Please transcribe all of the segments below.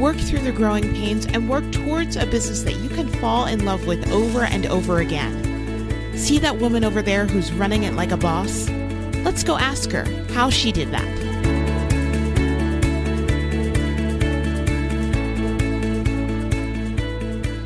work through the growing pains, and work towards a business that you can fall in love with over and over again. See that woman over there who's running it like a boss? Let's go ask her how she did that.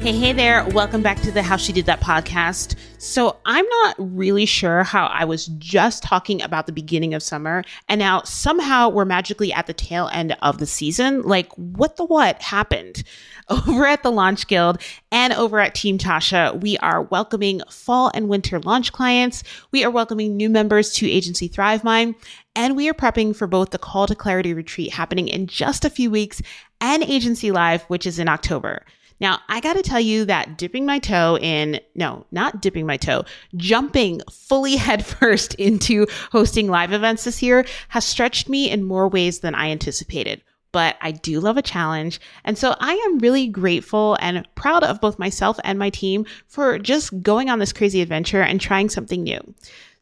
Hey, hey there. Welcome back to the How She Did That podcast. So, I'm not really sure how I was just talking about the beginning of summer and now somehow we're magically at the tail end of the season. Like, what the what happened? Over at the Launch Guild and over at Team Tasha, we are welcoming fall and winter launch clients. We are welcoming new members to Agency ThriveMind, and we are prepping for both the Call to Clarity retreat happening in just a few weeks and Agency Live, which is in October. Now, I got to tell you that dipping my toe in, no, not dipping my toe, jumping fully headfirst into hosting live events this year has stretched me in more ways than I anticipated. But I do love a challenge. And so I am really grateful and proud of both myself and my team for just going on this crazy adventure and trying something new.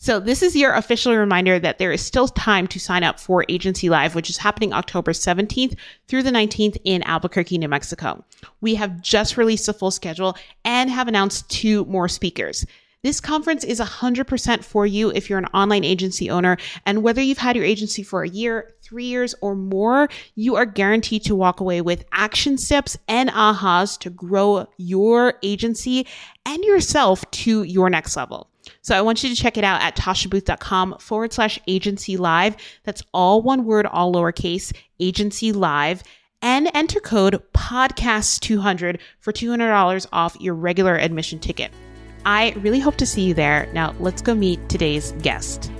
So this is your official reminder that there is still time to sign up for Agency Live, which is happening October 17th through the 19th in Albuquerque, New Mexico. We have just released a full schedule and have announced two more speakers. This conference is 100% for you if you're an online agency owner. And whether you've had your agency for a year, three years, or more, you are guaranteed to walk away with action steps and ahas to grow your agency and yourself to your next level. So I want you to check it out at tashabooth.com forward slash agency live. That's all one word, all lowercase, agency live. And enter code podcast200 for $200 off your regular admission ticket. I really hope to see you there. Now, let's go meet today's guest.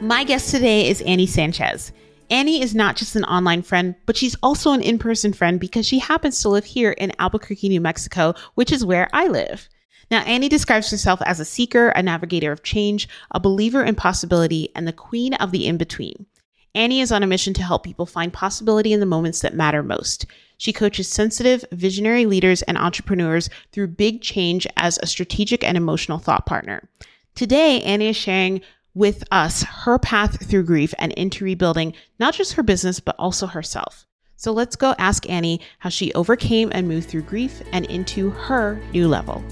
My guest today is Annie Sanchez. Annie is not just an online friend, but she's also an in person friend because she happens to live here in Albuquerque, New Mexico, which is where I live. Now, Annie describes herself as a seeker, a navigator of change, a believer in possibility, and the queen of the in between. Annie is on a mission to help people find possibility in the moments that matter most. She coaches sensitive, visionary leaders and entrepreneurs through big change as a strategic and emotional thought partner. Today, Annie is sharing with us her path through grief and into rebuilding not just her business, but also herself. So let's go ask Annie how she overcame and moved through grief and into her new level.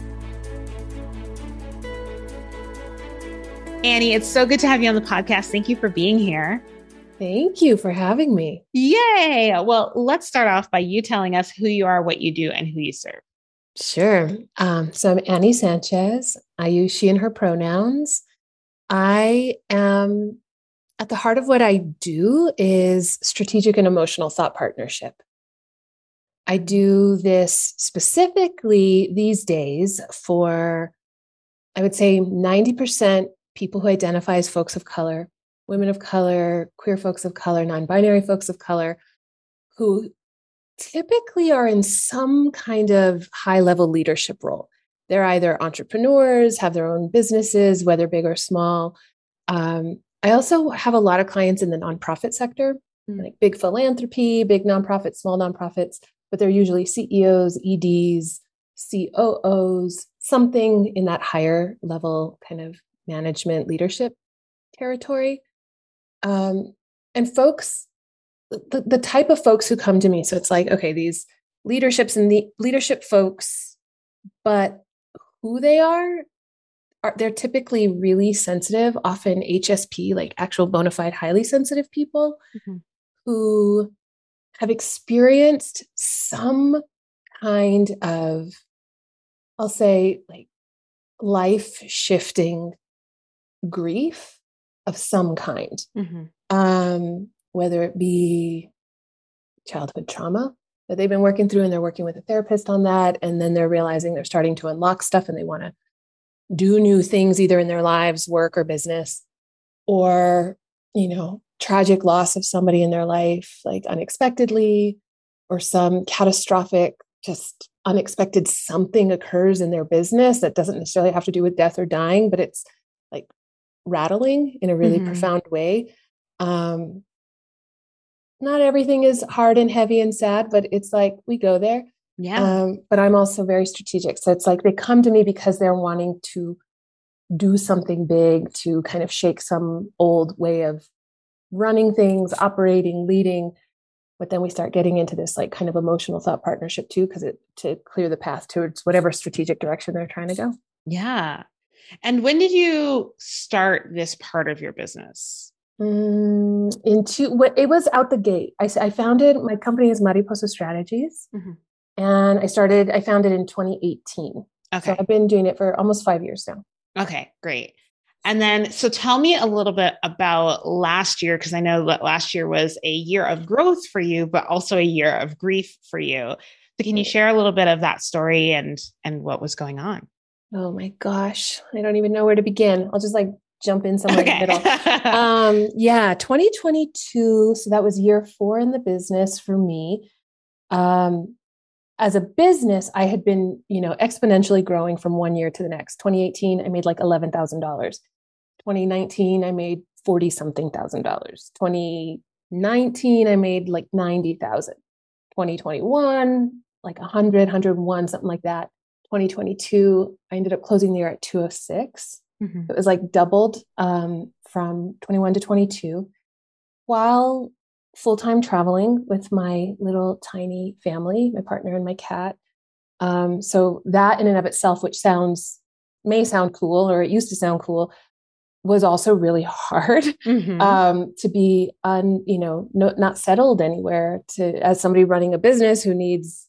Annie, it's so good to have you on the podcast. Thank you for being here. Thank you for having me. Yay. Well, let's start off by you telling us who you are, what you do, and who you serve. Sure. Um, so I'm Annie Sanchez. I use she and her pronouns. I am at the heart of what I do is strategic and emotional thought partnership. I do this specifically these days for, I would say, 90% people who identify as folks of color, women of color, queer folks of color, non binary folks of color, who typically are in some kind of high level leadership role. They're either entrepreneurs, have their own businesses, whether big or small. Um, I also have a lot of clients in the nonprofit sector, mm. like big philanthropy, big nonprofits, small nonprofits, but they're usually CEOs, EDs, COOs, something in that higher level kind of management leadership territory. Um, and folks, the, the type of folks who come to me, so it's like, okay, these leaderships and the leadership folks, but who they are, are they're typically really sensitive, often HSP, like actual bona fide highly sensitive people mm-hmm. who have experienced some kind of, I'll say, like life shifting grief of some kind, mm-hmm. um, whether it be childhood trauma, that they've been working through and they're working with a therapist on that and then they're realizing they're starting to unlock stuff and they want to do new things either in their lives work or business or you know tragic loss of somebody in their life like unexpectedly or some catastrophic just unexpected something occurs in their business that doesn't necessarily have to do with death or dying, but it's like rattling in a really mm-hmm. profound way. Um, not everything is hard and heavy and sad, but it's like we go there. Yeah. Um, but I'm also very strategic. So it's like they come to me because they're wanting to do something big to kind of shake some old way of running things, operating, leading. But then we start getting into this like kind of emotional thought partnership too, because it to clear the path towards whatever strategic direction they're trying to go. Yeah. And when did you start this part of your business? Mm, into what it was out the gate. I, I founded my company is Mariposa Strategies, mm-hmm. and I started. I founded in 2018. Okay, so I've been doing it for almost five years now. Okay, great. And then, so tell me a little bit about last year, because I know that last year was a year of growth for you, but also a year of grief for you. So, can you share a little bit of that story and and what was going on? Oh my gosh, I don't even know where to begin. I'll just like jump in somewhere okay. in the middle. um, yeah, 2022. So that was year four in the business for me. Um, as a business, I had been, you know, exponentially growing from one year to the next. 2018, I made like $11,000. 2019, I made 40 something thousand dollars. 2019, I made like 90,000. 2021, like 100, 101, something like that. 2022, I ended up closing the year at 206. Mm-hmm. It was like doubled um, from 21 to 22 while full time traveling with my little tiny family, my partner and my cat. Um, so that in and of itself, which sounds may sound cool or it used to sound cool, was also really hard mm-hmm. um, to be un, you know, no, not settled anywhere. To as somebody running a business who needs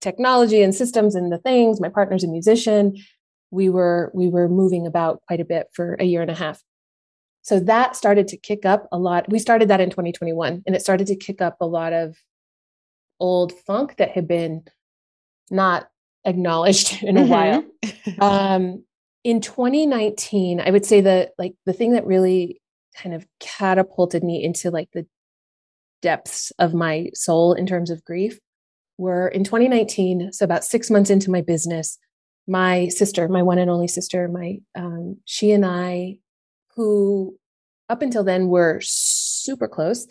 technology and systems and the things. My partner's a musician. We were we were moving about quite a bit for a year and a half. So that started to kick up a lot. We started that in 2021 and it started to kick up a lot of old funk that had been not acknowledged in a mm-hmm. while. Um, in 2019, I would say that like the thing that really kind of catapulted me into like the depths of my soul in terms of grief were in 2019. So about six months into my business, my sister, my one and only sister, my um, she and I, who up until then were super close.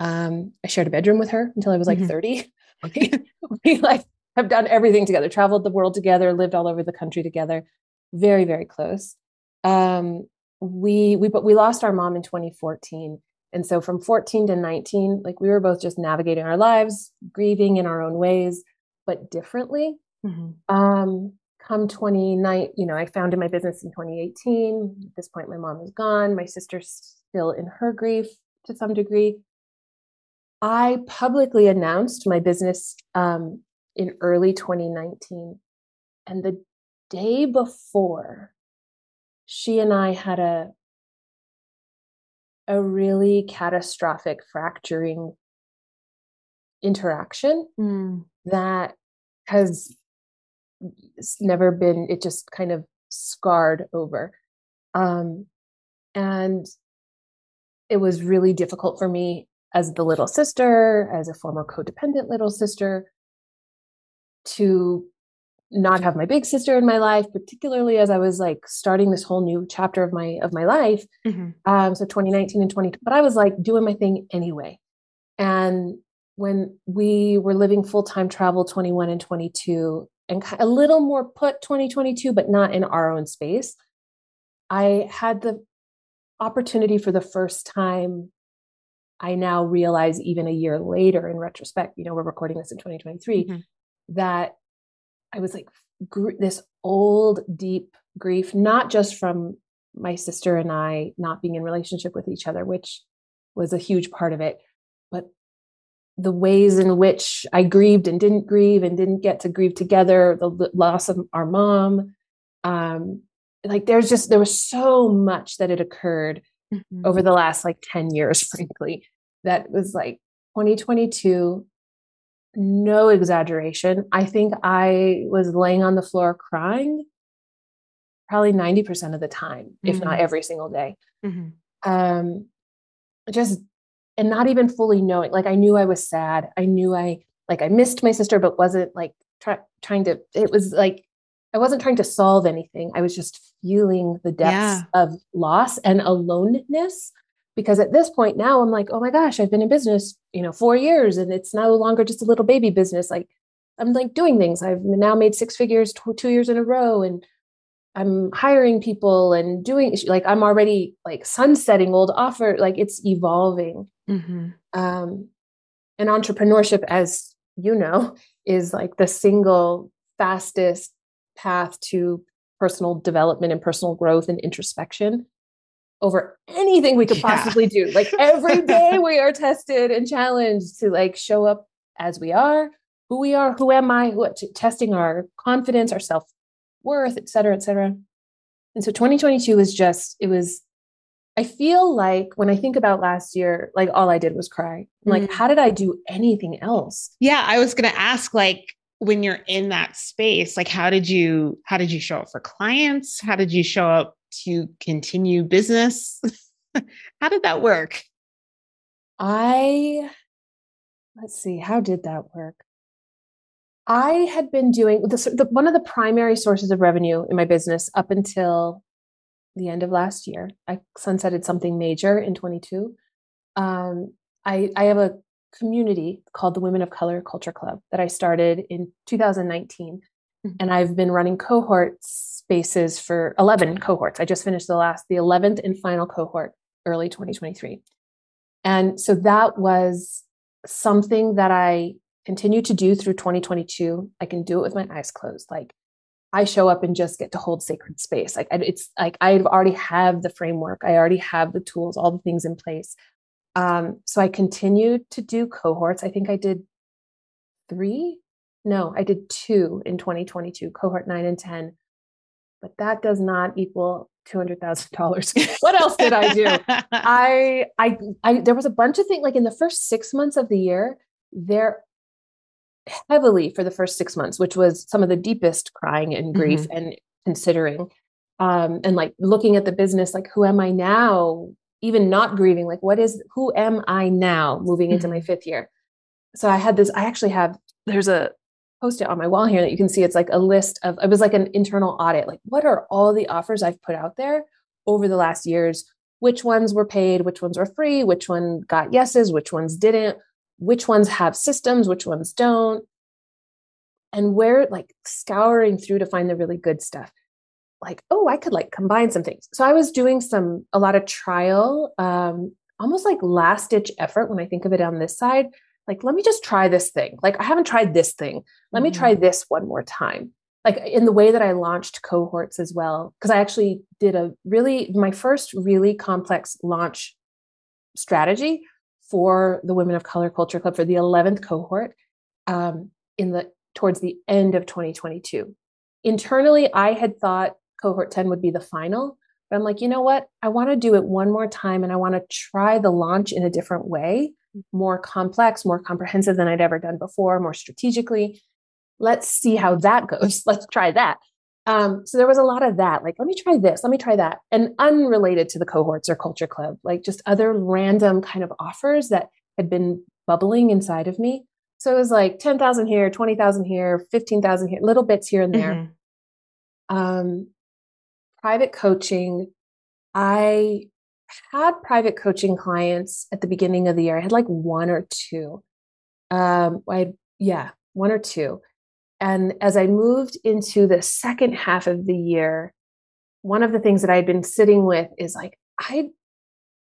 Um, I shared a bedroom with her until I was like mm-hmm. 30. we, we like have done everything together, traveled the world together, lived all over the country together. Very, very close. Um, we we but we lost our mom in 2014 and so from 14 to 19, like we were both just navigating our lives, grieving in our own ways, but differently. Mm-hmm. Um, come 29, you know, I founded my business in 2018. At this point, my mom is gone. My sister's still in her grief to some degree. I publicly announced my business um, in early 2019. And the day before, she and I had a a really catastrophic fracturing interaction mm. that has never been it just kind of scarred over um, and it was really difficult for me as the little sister as a former codependent little sister to not have my big sister in my life particularly as i was like starting this whole new chapter of my of my life mm-hmm. um so 2019 and 20 but i was like doing my thing anyway and when we were living full-time travel 21 and 22 and a little more put 2022 but not in our own space i had the opportunity for the first time i now realize even a year later in retrospect you know we're recording this in 2023 mm-hmm. that I was like gr- this old deep grief, not just from my sister and I not being in relationship with each other, which was a huge part of it, but the ways in which I grieved and didn't grieve and didn't get to grieve together, the loss of our mom. Um, like there's just there was so much that had occurred mm-hmm. over the last like 10 years, frankly, that was like 2022 no exaggeration. I think I was laying on the floor crying probably 90% of the time, mm-hmm. if not mm-hmm. every single day. Mm-hmm. Um, just, and not even fully knowing, like I knew I was sad. I knew I like I missed my sister, but wasn't like try, trying to, it was like, I wasn't trying to solve anything. I was just feeling the depths yeah. of loss and aloneness. Because at this point now, I'm like, oh my gosh, I've been in business, you know, four years, and it's no longer just a little baby business. Like I'm like doing things. I've now made six figures two years in a row, and I'm hiring people and doing like I'm already like sunsetting old offer. Like it's evolving. Mm-hmm. Um, and entrepreneurship, as you know, is like the single fastest path to personal development and personal growth and introspection over anything we could possibly yeah. do. Like every day we are tested and challenged to like show up as we are, who we are, who am I, who, testing our confidence, our self worth, et cetera, et cetera. And so 2022 was just, it was, I feel like when I think about last year, like all I did was cry. Mm. Like, how did I do anything else? Yeah, I was going to ask, like, when you're in that space, like, how did you, how did you show up for clients? How did you show up to continue business? how did that work? I, let's see, how did that work? I had been doing the, the, one of the primary sources of revenue in my business up until the end of last year. I sunsetted something major in 22. Um, I, I have a community called the Women of Color Culture Club that I started in 2019. Mm-hmm. And I've been running cohort spaces for 11 cohorts. I just finished the last, the 11th and final cohort early 2023. And so that was something that I continue to do through 2022. I can do it with my eyes closed. Like I show up and just get to hold sacred space. Like it's like I've already have the framework. I already have the tools, all the things in place. Um, so I continued to do cohorts. I think I did three. No, I did two in 2022, cohort nine and 10. But that does not equal $200,000. what else did I do? I, I, I, there was a bunch of things like in the first six months of the year, there heavily for the first six months, which was some of the deepest crying and grief mm-hmm. and considering um, and like looking at the business, like who am I now? Even not grieving, like what is who am I now moving into mm-hmm. my fifth year? So I had this, I actually have there's a post-it on my wall here that you can see it's like a list of it was like an internal audit. Like what are all the offers I've put out there over the last years? Which ones were paid, which ones were free, which one got yeses, which ones didn't, which ones have systems, which ones don't, and where like scouring through to find the really good stuff. Like, oh, I could like combine some things. So I was doing some, a lot of trial, um, almost like last ditch effort when I think of it on this side. Like, let me just try this thing. Like, I haven't tried this thing. Let mm-hmm. me try mm-hmm. this one more time. Like, in the way that I launched cohorts as well, because I actually did a really, my first really complex launch strategy for the Women of Color Culture Club for the 11th cohort um, in the towards the end of 2022. Internally, I had thought cohort 10 would be the final, but I'm like, you know what? I want to do it one more time and I want to try the launch in a different way, more complex, more comprehensive than I'd ever done before, more strategically. Let's see how that goes. Let's try that. Um, so there was a lot of that, like, let me try this, let me try that. And unrelated to the cohorts or culture club, like just other random kind of offers that had been bubbling inside of me. So it was like 10,000 here, 20,000 here, 15,000 here, little bits here and there. Mm-hmm. Um, private coaching. I had private coaching clients at the beginning of the year. I had like one or two. Um, I yeah, one or two. And as I moved into the second half of the year, one of the things that I had been sitting with is like, I,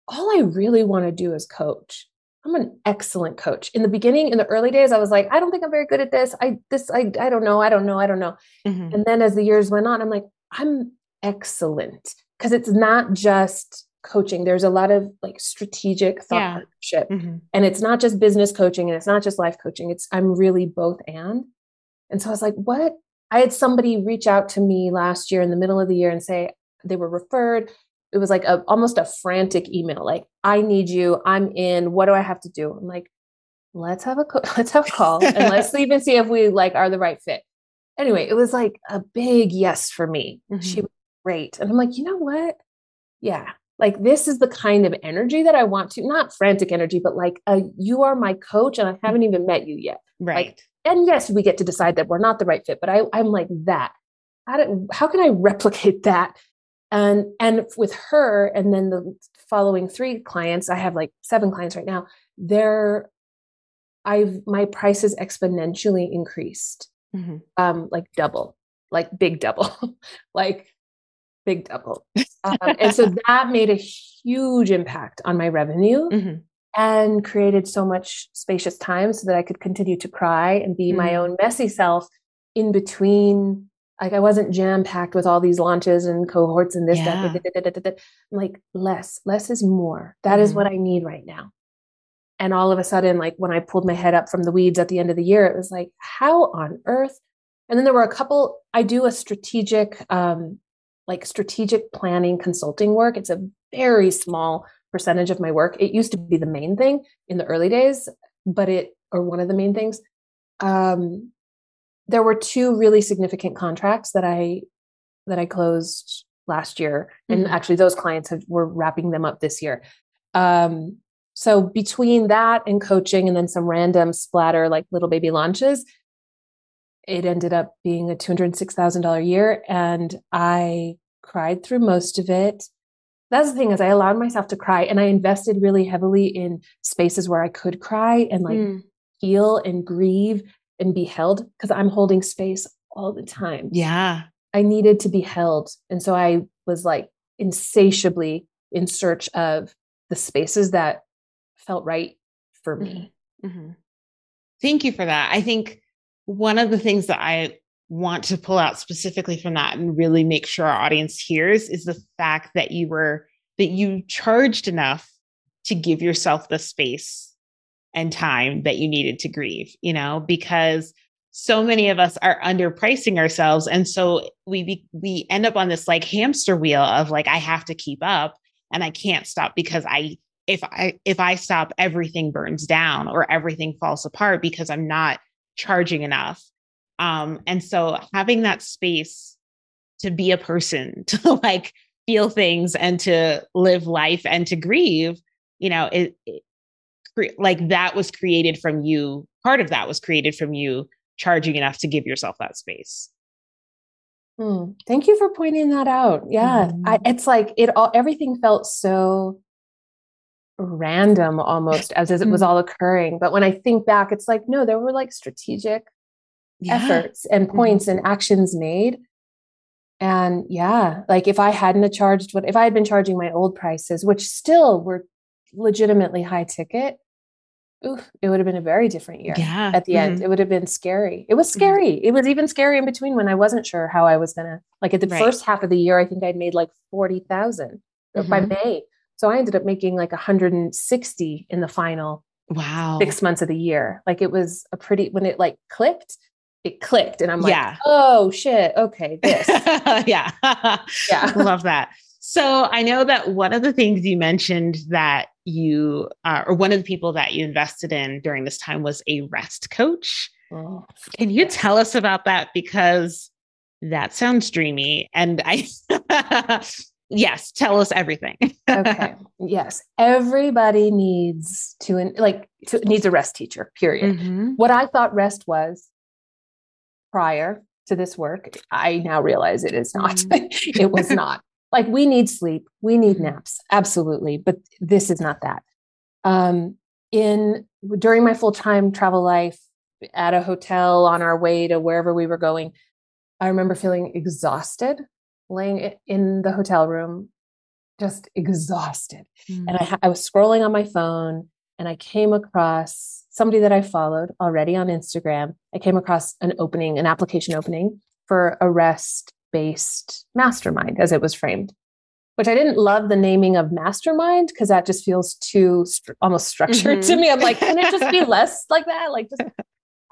all I really want to do is coach. I'm an excellent coach. In the beginning, in the early days, I was like, I don't think I'm very good at this. I, this, I, I don't know. I don't know. I don't know. Mm-hmm. And then as the years went on, I'm like, I'm excellent because it's not just coaching. There's a lot of like strategic thought yeah. partnership mm-hmm. and it's not just business coaching and it's not just life coaching. It's, I'm really both and. And so I was like, what? I had somebody reach out to me last year in the middle of the year and say they were referred. It was like a almost a frantic email, like, I need you, I'm in, what do I have to do? I'm like, let's have a let's have a call and let's even see if we like are the right fit. Anyway, it was like a big yes for me. Mm-hmm. She was great. And I'm like, you know what? Yeah, like this is the kind of energy that I want to, not frantic energy, but like uh, you are my coach and I haven't even met you yet. Right. Like, and yes, we get to decide that we're not the right fit, but I, I'm like that. How, do, how can I replicate that? And and with her, and then the following three clients, I have like seven clients right now. They're I've my prices exponentially increased, mm-hmm. um, like double, like big double, like big double. Um, and so that made a huge impact on my revenue mm-hmm. And created so much spacious time so that I could continue to cry and be mm-hmm. my own messy self in between. Like I wasn't jam packed with all these launches and cohorts and this, yeah. that, that, that, that, like less, less is more. That is mm-hmm. what I need right now. And all of a sudden, like when I pulled my head up from the weeds at the end of the year, it was like, how on earth? And then there were a couple, I do a strategic um, like strategic planning consulting work. It's a very small percentage of my work. It used to be the main thing in the early days, but it, or one of the main things. Um, there were two really significant contracts that I, that I closed last year. Mm-hmm. And actually those clients have, were wrapping them up this year. Um, so between that and coaching and then some random splatter like little baby launches, it ended up being a $206,000 year and I cried through most of it. That's the thing is I allowed myself to cry and I invested really heavily in spaces where I could cry and like mm. heal and grieve and be held because I'm holding space all the time. Yeah. I needed to be held. And so I was like insatiably in search of the spaces that felt right for me. Mm-hmm. mm-hmm. Thank you for that. I think one of the things that I want to pull out specifically from that and really make sure our audience hears is the fact that you were that you charged enough to give yourself the space and time that you needed to grieve, you know, because so many of us are underpricing ourselves and so we we end up on this like hamster wheel of like I have to keep up and I can't stop because I if I if I stop everything burns down or everything falls apart because I'm not charging enough. Um, and so having that space to be a person, to like feel things and to live life and to grieve, you know, it, it cre- like that was created from you. Part of that was created from you charging enough to give yourself that space. Hmm. Thank you for pointing that out. Yeah, mm-hmm. I, it's like it all. Everything felt so random almost as, as it was mm. all occurring. But when I think back, it's like, no, there were like strategic yeah. efforts and points mm-hmm. and actions made. And yeah, like if I hadn't charged what if I had been charging my old prices, which still were legitimately high ticket, ooh, it would have been a very different year. Yeah. At the mm-hmm. end, it would have been scary. It was mm-hmm. scary. Mm-hmm. It was even scary in between when I wasn't sure how I was gonna like at the right. first half of the year, I think I'd made like forty thousand by mm-hmm. May. So I ended up making like 160 in the final wow six months of the year. Like it was a pretty when it like clicked, it clicked, and I'm like, yeah. oh shit, okay, this, yeah, yeah, love that. So I know that one of the things you mentioned that you, uh, or one of the people that you invested in during this time was a rest coach. Oh, Can you tell us about that? Because that sounds dreamy, and I yes tell us everything okay yes everybody needs to like to, needs a rest teacher period mm-hmm. what i thought rest was prior to this work i now realize it is not mm-hmm. it was not like we need sleep we need mm-hmm. naps absolutely but this is not that um in during my full-time travel life at a hotel on our way to wherever we were going i remember feeling exhausted laying in the hotel room, just exhausted. Mm. And I, I was scrolling on my phone and I came across somebody that I followed already on Instagram. I came across an opening, an application opening for a rest based mastermind as it was framed, which I didn't love the naming of mastermind because that just feels too st- almost structured mm-hmm. to me. I'm like, can it just be less like that? Like just,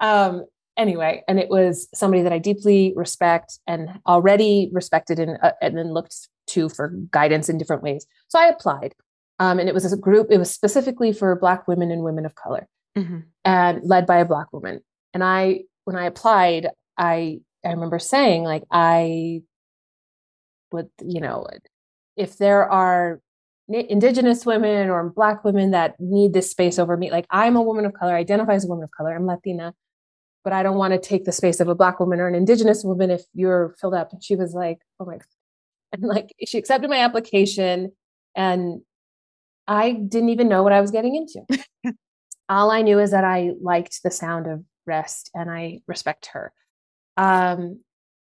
um, anyway, and it was somebody that I deeply respect and already respected and, uh, and then looked to for guidance in different ways. So I applied. Um, and it was a group, it was specifically for Black women and women of color mm-hmm. and led by a Black woman. And I, when I applied, I, I remember saying, like, I would, you know, if there are indigenous women or black women that need this space over me like i'm a woman of color I identify as a woman of color i'm latina but i don't want to take the space of a black woman or an indigenous woman if you're filled up and she was like oh my God. and like she accepted my application and i didn't even know what i was getting into all i knew is that i liked the sound of rest and i respect her um,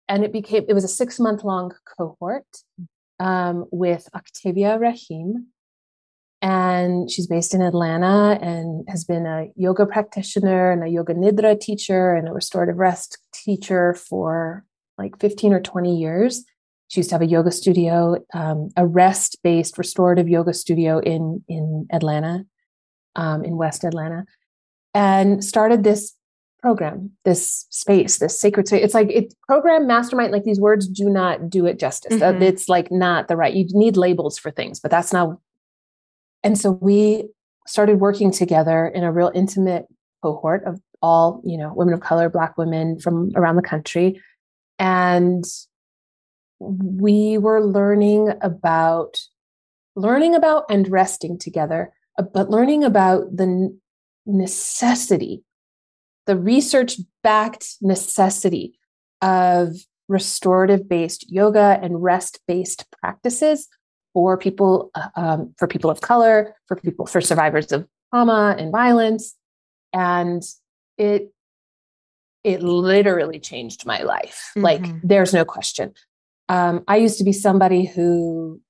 and it became it was a six month long cohort um, with Octavia Raheem. And she's based in Atlanta and has been a yoga practitioner and a yoga nidra teacher and a restorative rest teacher for like 15 or 20 years. She used to have a yoga studio, um, a rest based restorative yoga studio in, in Atlanta, um, in West Atlanta, and started this program, this space, this sacred space. It's like it's program mastermind. Like these words do not do it justice. Mm-hmm. It's like not the right. You need labels for things, but that's not. And so we started working together in a real intimate cohort of all you know women of color, Black women from around the country, and we were learning about learning about and resting together, but learning about the necessity the research backed necessity of restorative based yoga and rest based practices for people uh, um, for people of color for people for survivors of trauma and violence. And it it literally changed my life. Mm-hmm. like there's no question. Um, i used to be somebody who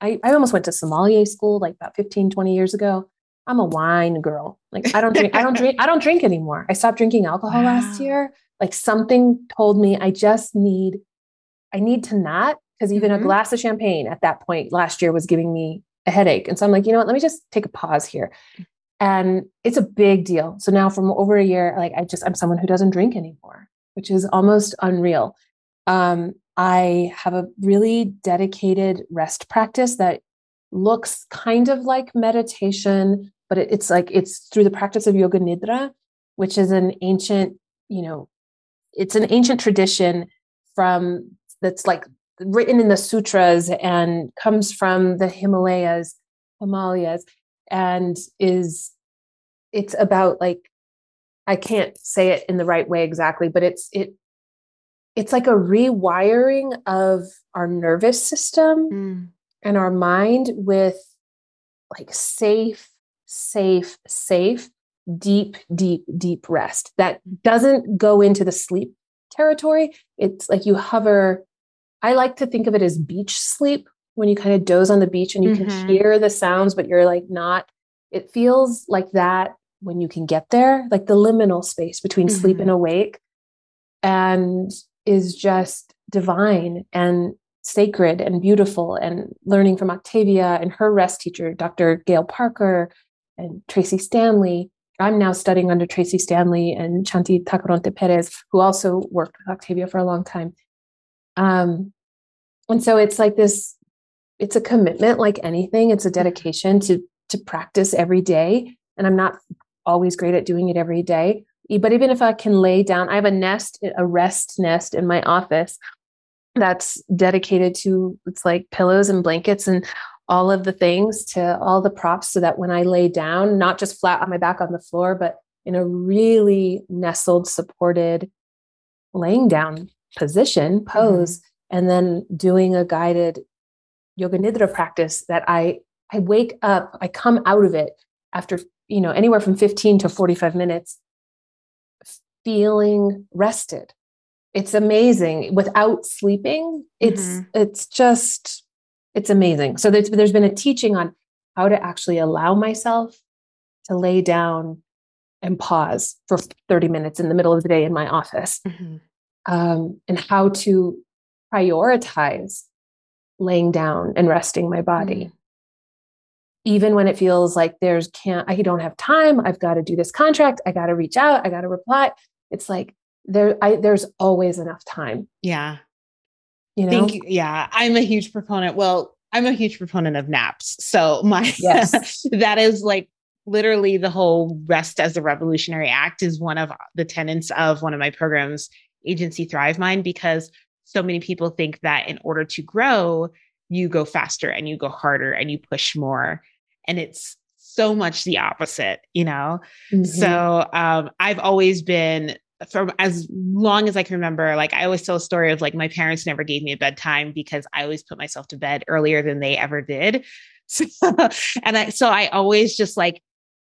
I, I almost went to sommelier school like about 15 20 years ago I'm a wine girl. Like I don't drink, I don't drink, I don't drink anymore. I stopped drinking alcohol wow. last year. Like something told me I just need, I need to not, because even mm-hmm. a glass of champagne at that point last year was giving me a headache. And so I'm like, you know what, let me just take a pause here. And it's a big deal. So now from over a year, like I just, I'm someone who doesn't drink anymore, which is almost unreal. Um, I have a really dedicated rest practice that looks kind of like meditation, but it, it's like it's through the practice of yoga nidra, which is an ancient, you know, it's an ancient tradition from that's like written in the sutras and comes from the Himalayas, Himalayas, and is it's about like I can't say it in the right way exactly, but it's it it's like a rewiring of our nervous system mm and our mind with like safe, safe, safe, deep, deep, deep rest that doesn't go into the sleep territory. It's like you hover. I like to think of it as beach sleep when you kind of doze on the beach and you mm-hmm. can hear the sounds, but you're like not. It feels like that when you can get there, like the liminal space between mm-hmm. sleep and awake, and is just divine. And sacred and beautiful and learning from Octavia and her rest teacher, Dr. Gail Parker and Tracee Stanley. I'm now studying under Tracee Stanley and Chanti Tacoronte Perez, who also worked with Octavia for a long time. Um, and so it's like this, it's a commitment like anything. It's a dedication to to practice every day. And I'm not always great at doing it every day. But even if I can lay down, I have a nest, a rest nest in my office that's dedicated to it's like pillows and blankets and all of the things to all the props so that when I lay down, not just flat on my back on the floor, but in a really nestled, supported laying down position, pose, mm-hmm. and then doing a guided yoga nidra practice that I I wake up, I come out of it after, you know, anywhere from 15 to 45 minutes feeling rested it's amazing without sleeping it's mm-hmm. it's just it's amazing so there's, there's been a teaching on how to actually allow myself to lay down and pause for 30 minutes in the middle of the day in my office mm-hmm. um, and how to prioritize laying down and resting my body mm-hmm. even when it feels like there's can't i don't have time i've got to do this contract i got to reach out i got to reply it's like there I, there's always enough time yeah you know Thank you. yeah i'm a huge proponent well i'm a huge proponent of naps so my yes. that is like literally the whole rest as a revolutionary act is one of the tenets of one of my programs agency thrive mind because so many people think that in order to grow you go faster and you go harder and you push more. And it's so much the opposite, you know? Mm-hmm. So um, I've always been from as long as I can remember, like I always tell a story of like my parents never gave me a bedtime because I always put myself to bed earlier than they ever did. So, and I, so I always just like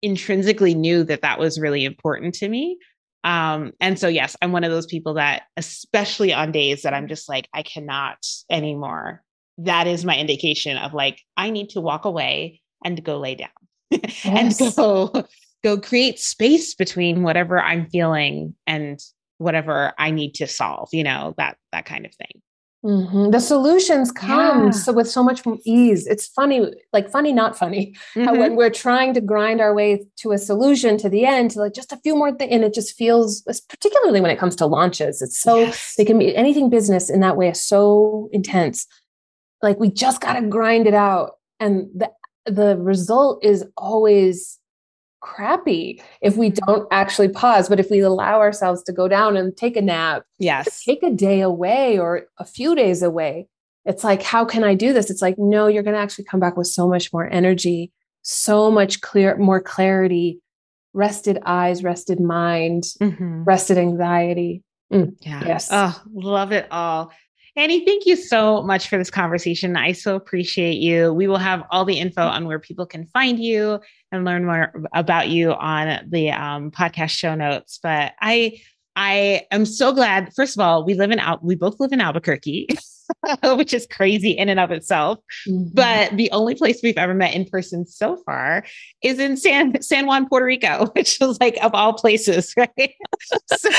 intrinsically knew that that was really important to me. Um, and so, yes, I'm one of those people that, especially on days that I'm just like, I cannot anymore, that is my indication of like, I need to walk away and go lay down yes. and go go create space between whatever I'm feeling and whatever I need to solve, you know, that that kind of thing. Mm-hmm. The solutions come yeah. so with so much ease. It's funny, like funny, not funny. Mm-hmm. when we're trying to grind our way to a solution to the end, to like just a few more things, and it just feels, particularly when it comes to launches, it's so yes. they can be anything business in that way is so intense. Like we just got to grind it out, and the the result is always crappy if we mm-hmm. don't actually pause. But if we allow ourselves to go down and take a nap, yes, take a day away or a few days away, it's like, how can I do this? It's like, no, you're going to actually come back with so much more energy, so much clear, more clarity, rested eyes, rested mind, mm-hmm. rested anxiety. Mm, yeah. Yes. Oh, love it all. Annie, thank you so much for this conversation. I so appreciate you. We will have all the info on where people can find you and learn more about you on the um, podcast show notes. But I, I am so glad. First of all, we live in Al- we both live in Albuquerque, which is crazy in and of itself. Mm-hmm. But the only place we've ever met in person so far is in San San Juan, Puerto Rico, which is like of all places, right? so,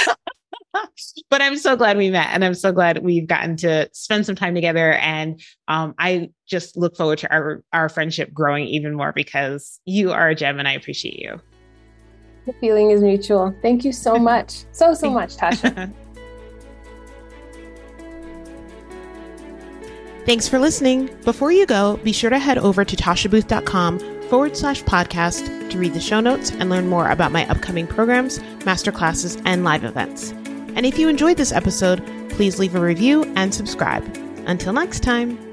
but I'm so glad we met and I'm so glad we've gotten to spend some time together. And um, I just look forward to our, our friendship growing even more because you are a gem and I appreciate you. The feeling is mutual. Thank you so much. So, so much, Tasha. Thanks for listening. Before you go, be sure to head over to tashabooth.com forward slash podcast to read the show notes and learn more about my upcoming programs, masterclasses, and live events. And if you enjoyed this episode, please leave a review and subscribe. Until next time.